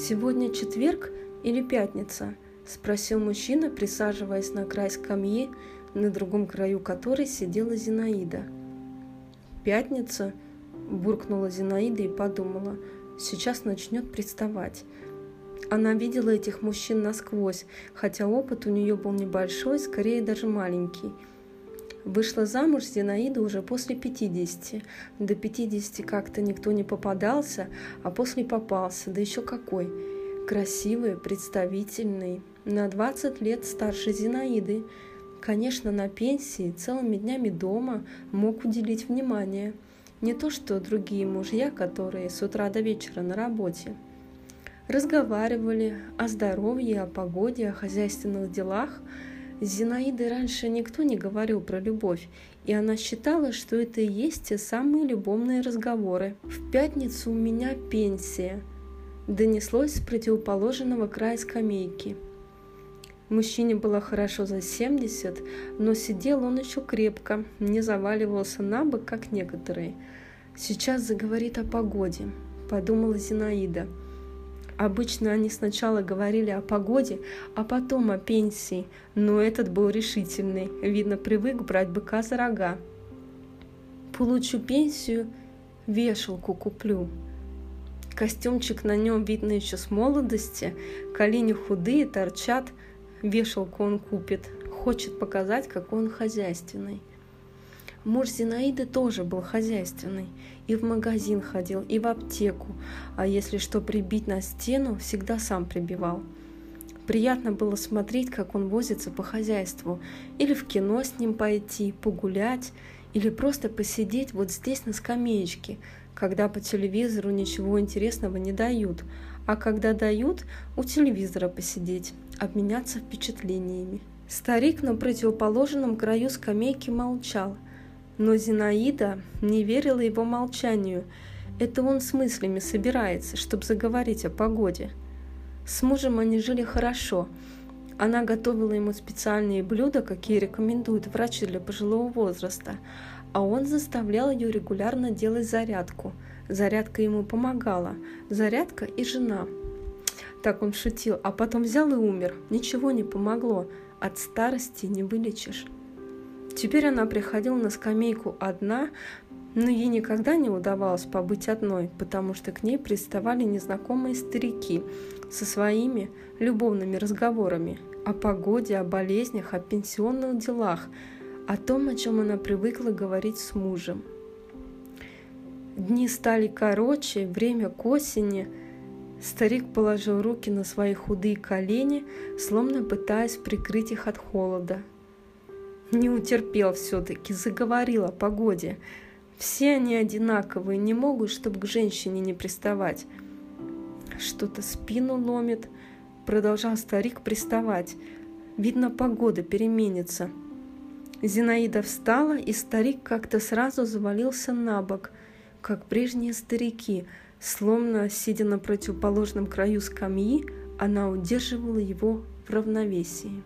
«Сегодня четверг или пятница?» – спросил мужчина, присаживаясь на край скамьи, на другом краю которой сидела Зинаида. «Пятница?» – буркнула Зинаида и подумала. «Сейчас начнет приставать». Она видела этих мужчин насквозь, хотя опыт у нее был небольшой, скорее даже маленький – Вышла замуж Зинаида уже после 50. До 50 как-то никто не попадался, а после попался, да еще какой. Красивый, представительный, на 20 лет старше Зинаиды. Конечно, на пенсии, целыми днями дома мог уделить внимание. Не то что другие мужья, которые с утра до вечера на работе. Разговаривали о здоровье, о погоде, о хозяйственных делах – с раньше никто не говорил про любовь, и она считала, что это и есть те самые любовные разговоры. «В пятницу у меня пенсия», – донеслось с противоположного края скамейки. Мужчине было хорошо за 70, но сидел он еще крепко, не заваливался на бок, как некоторые. «Сейчас заговорит о погоде», – подумала Зинаида – Обычно они сначала говорили о погоде, а потом о пенсии, но этот был решительный, видно, привык брать быка за рога. Получу пенсию, вешалку куплю. Костюмчик на нем видно еще с молодости, колени худые, торчат, вешалку он купит, хочет показать, какой он хозяйственный. Муж Зинаиды тоже был хозяйственный. И в магазин ходил, и в аптеку. А если что прибить на стену, всегда сам прибивал. Приятно было смотреть, как он возится по хозяйству. Или в кино с ним пойти, погулять. Или просто посидеть вот здесь на скамеечке, когда по телевизору ничего интересного не дают. А когда дают, у телевизора посидеть, обменяться впечатлениями. Старик на противоположном краю скамейки молчал – но Зинаида не верила его молчанию. Это он с мыслями собирается, чтобы заговорить о погоде. С мужем они жили хорошо. Она готовила ему специальные блюда, какие рекомендуют врачи для пожилого возраста, а он заставлял ее регулярно делать зарядку. Зарядка ему помогала. Зарядка и жена. Так он шутил, а потом взял и умер. Ничего не помогло. От старости не вылечишь. Теперь она приходила на скамейку одна, но ей никогда не удавалось побыть одной, потому что к ней приставали незнакомые старики со своими любовными разговорами о погоде, о болезнях, о пенсионных делах, о том, о чем она привыкла говорить с мужем. Дни стали короче, время к осени. Старик положил руки на свои худые колени, словно пытаясь прикрыть их от холода – не утерпел все-таки, заговорил о погоде. Все они одинаковые, не могут, чтобы к женщине не приставать. Что-то спину ломит, продолжал старик приставать. Видно, погода переменится. Зинаида встала, и старик как-то сразу завалился на бок, как прежние старики, словно, сидя на противоположном краю скамьи, она удерживала его в равновесии.